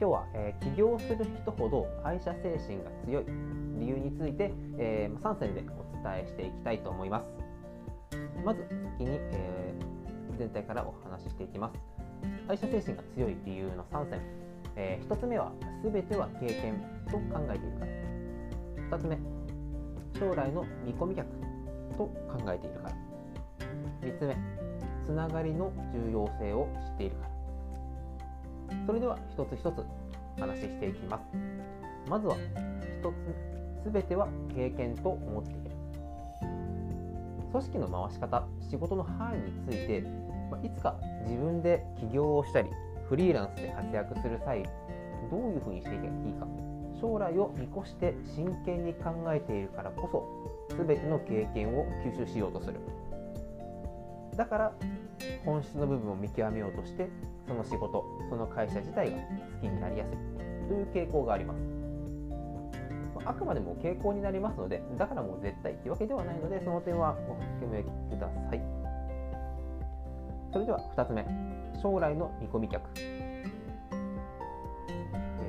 今日は、えー、起業する人ほど愛社精神が強い理由について、えー、3選でお伝えしていきたいと思います。まず先に、えー、全体からお話ししていきます。愛社精神が強い理由の3選、えー、1つ目は全ては経験と考えているから。2つ目将来の見込み客と考えているから。3つ目つながりの重要性を知っているから。それでは一つ一つ話していきます。まずは一つ全ては経験と思っている。組織の回し方仕事の範囲についていつか自分で起業をしたりフリーランスで活躍する際どういうふうにしていけばいいか将来を見越して真剣に考えているからこそ全ての経験を吸収しようとする。だから本質の部分を見極めようとしてその仕事その会社自体が好きになりやすいという傾向があります。あくまでも傾向になりますのでだからもう絶対というわけではないのでその点はお含めください。それでは2つ目将来の見込み客。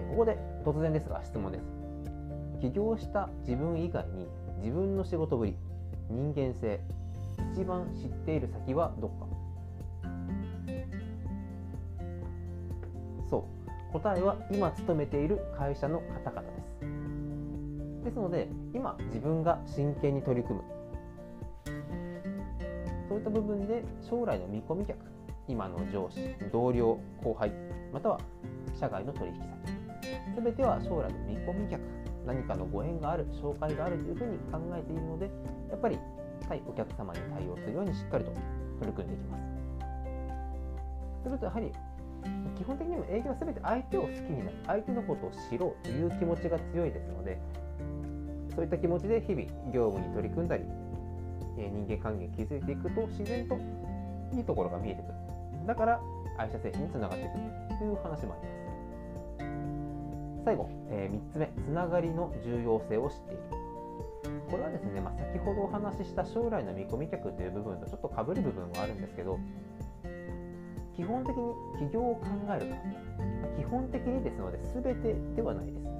ここで突然ですが質問です。起業した自分以外に自分の仕事ぶり人間性一番知っている先はどこか？そう。答えは今勤めている会社の方々です。ですので今自分が真剣に取り組む。そういった部分で将来の見込み客今の上司同僚後輩または社外の取引先全ては将来の見込み客何かのご縁がある紹介があるというふうに考えているのでやっぱり対お客様に対応するようにしっかりと取り組んでいきます。するとやはり基本的にも営業は全て相手を好きになる。相手のことを知ろうという気持ちが強いですのでそういった気持ちで日々業務に取り組んだり人間関係を築いていくと自然といいところが見えてくる。だから愛社精神につながっていくという話もあります。最後、えー、3つ目つながりの重要性を知っている。これはですね、まあ、先ほどお話しした将来の見込み客という部分とちょっとかぶる部分はあるんですけど基本的に起業を考えるか基本的にですので全てではないです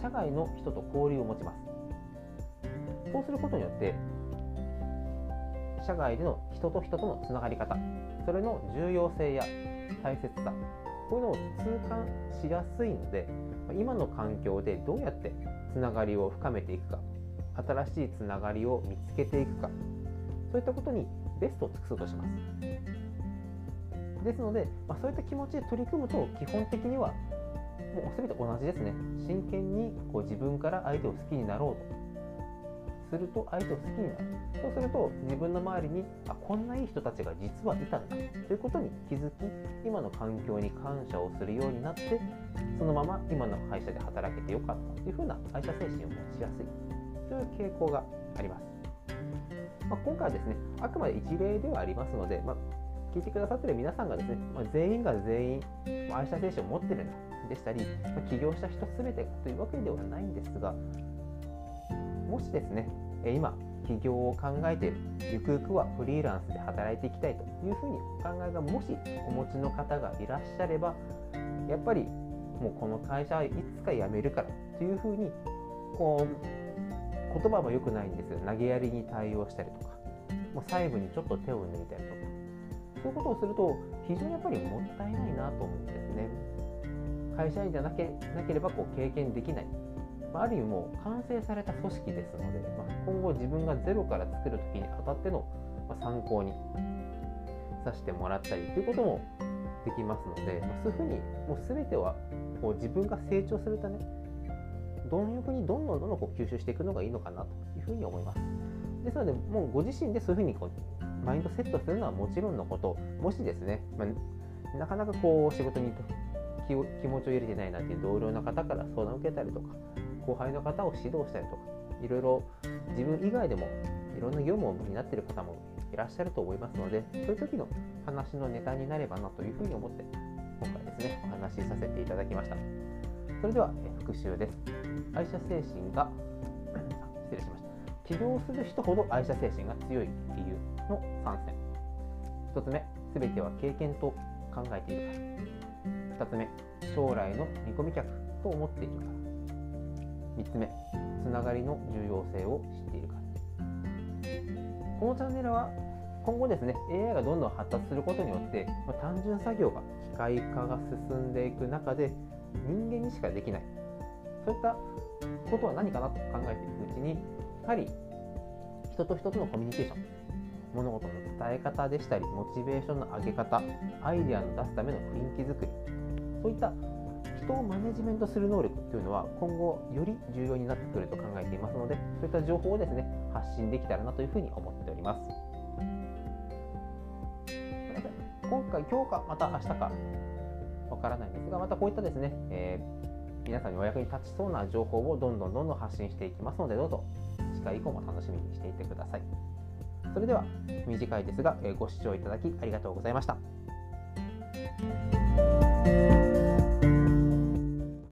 社外の人と交流を持ちます。そうすることによって社外での人と人とのつながり方。それの重要性や大切さ。こういうのを痛感しやすいので今の環境でどうやってつながりを深めていくか。新しいつながりを見つけていくか。そういったことにベストを尽くそうとします。ですので、まあ、そういった気持ちで取り組むと基本的にはもう全て同じですね。真剣にこう自分から相手を好きになろうとすると相手を好きになる。そうすると自分の周りにあこんないい人たちが実はいたんだ。ということに気づき今の環境に感謝をするようになってそのまま今の会社で働けてよかったというふうな会社精神を持ちやすい。という傾向があります、まあ、今回はですねあくまで一例ではありますので、まあ聞いてくださってる皆さんがですね、まあ、全員が全員、まあ、愛車精神を持ってるんでしたり、ま、起業した人全てというわけではないんですがもしですね今起業を考えているゆくゆくはフリーランスで働いていきたいというふうにお考えがもしお持ちの方がいらっしゃればやっぱりもうこの会社はいつか辞めるからというふうにこう言葉も良くないんですよ。投げやりに対応したりとかもう細部にちょっと手を抜いたりとか。そういうことをすると非常にやっぱりもったいないなと思うんですね。会社員じゃなけなければこう経験できない。まあ、ある意味もう完成された組織ですので、まあ、今後自分がゼロから作る時にあたっての参考にさせてもらったりということもできますので、まあ、そういうふうにもう全てはこう自分が成長するため貪欲にどんどんどんどんこう吸収していくのがいいのかなというふうに思います。ですので、もうご自身でそういうふうにこうマインドセットするのはもちろんのこともしですね、まあ、なかなかこう仕事に気気持ちを入れてないなっていう同僚の方から相談を受けたりとか後輩の方を指導したりとかいろいろ自分以外でもいろんな業務を担っている方もいらっしゃると思いますのでそういう時の話のネタになればなというふうに思って今回ですねお話しさせていただきました。それでは復習です。愛社精神が失礼しました。起業する人ほど愛社精神が強い理由の3選1つ目全ては経験と考えているか。ら2つ目将来の見込み客と思っているか。ら3つ目つながりの重要性を知っているか。らこのチャンネルは今後ですね AI がどんどん発達することによって、まあ、単純作業が機械化が進んでいく中で人間にしかできない。そういったことは何かなと考えていくうちにやはり人と人とのコミュニケーション物事の伝え方でしたりモチベーションの上げ方アイデアの出すための雰囲気作りそういった人をマネジメントする能力というのは今後より重要になってくると考えていますのでそういった情報をですね発信できたらなというふうに思っております。今回今日かまた明日かわからないんですがまたこういったですね、えー、皆さんにお役に立ちそうな情報をどんどんどんどん発信していきますのでどうぞ。回以降も楽しみにしていてください。それでは短いですがご視聴いただきありがとうございました。